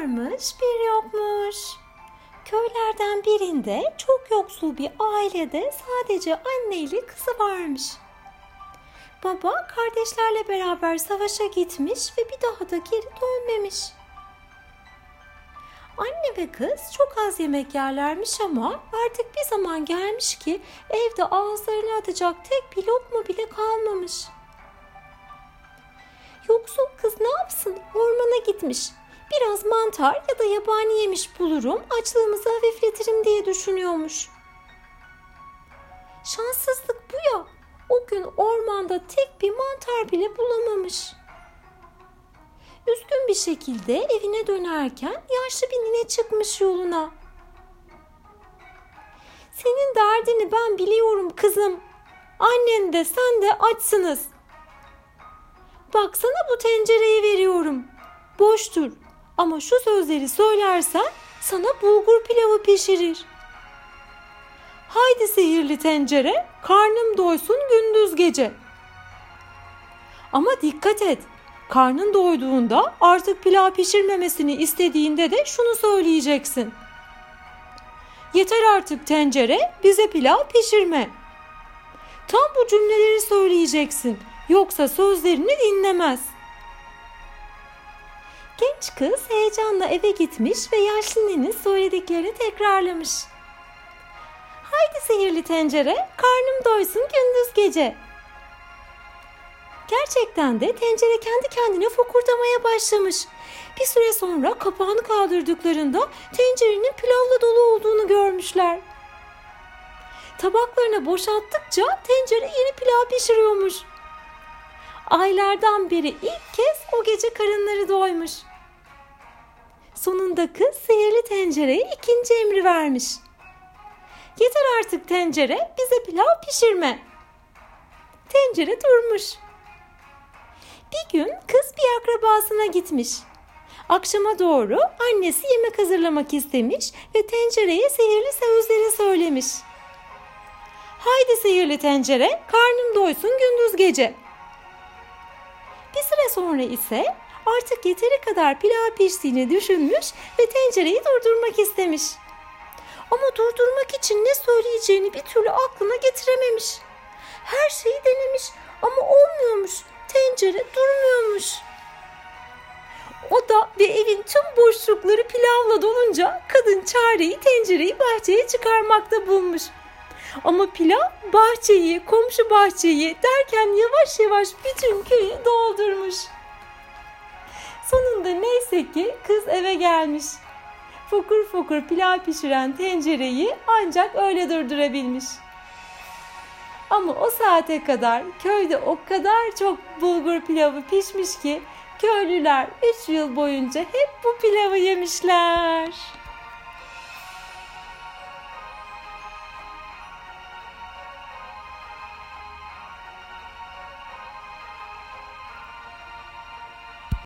varmış bir yokmuş. Köylerden birinde çok yoksul bir ailede sadece anne ile kızı varmış. Baba kardeşlerle beraber savaşa gitmiş ve bir daha da geri dönmemiş. Anne ve kız çok az yemek yerlermiş ama artık bir zaman gelmiş ki evde ağızlarını atacak tek bir lokma bile kalmamış. Yoksul kız ne yapsın? Ormana gitmiş. Biraz mantar ya da yabani yemiş bulurum, açlığımızı hafifletirim diye düşünüyormuş. Şanssızlık bu ya. O gün ormanda tek bir mantar bile bulamamış. Üzgün bir şekilde evine dönerken yaşlı bir nine çıkmış yoluna. Senin derdini ben biliyorum kızım. Annen de sen de açsınız. Baksana bu tencereyi veriyorum. Boştur ama şu sözleri söylersen sana bulgur pilavı pişirir. Haydi sihirli tencere, karnım doysun gündüz gece. Ama dikkat et, karnın doyduğunda artık pilav pişirmemesini istediğinde de şunu söyleyeceksin. Yeter artık tencere, bize pilav pişirme. Tam bu cümleleri söyleyeceksin. Yoksa sözlerini dinlemez. Genç kız heyecanla eve gitmiş ve yaşlı söylediklerini tekrarlamış. Haydi sihirli tencere, karnım doysun gündüz gece. Gerçekten de tencere kendi kendine fokurdamaya başlamış. Bir süre sonra kapağını kaldırdıklarında tencerenin pilavla dolu olduğunu görmüşler. Tabaklarına boşalttıkça tencere yeni pilav pişiriyormuş. Aylardan beri ilk kez o gece karınları doymuş. Sonunda kız sihirli tencereye ikinci emri vermiş. Yeter artık tencere bize pilav pişirme. Tencere durmuş. Bir gün kız bir akrabasına gitmiş. Akşama doğru annesi yemek hazırlamak istemiş ve tencereye sihirli sözleri söylemiş. Haydi sihirli tencere, karnım doysun gündüz gece. Bir süre sonra ise artık yeteri kadar pilav piştiğini düşünmüş ve tencereyi durdurmak istemiş. Ama durdurmak için ne söyleyeceğini bir türlü aklına getirememiş. Her şeyi denemiş ama olmuyormuş. Tencere durmuyormuş. O da ve evin tüm boşlukları pilavla dolunca kadın çareyi tencereyi bahçeye çıkarmakta bulmuş. Ama pilav bahçeyi, komşu bahçeyi derken yavaş yavaş bütün köyü doldurmuş. Sonunda neyse ki kız eve gelmiş. Fokur fokur pilav pişiren tencereyi ancak öyle durdurabilmiş. Ama o saate kadar köyde o kadar çok bulgur pilavı pişmiş ki köylüler 3 yıl boyunca hep bu pilavı yemişler.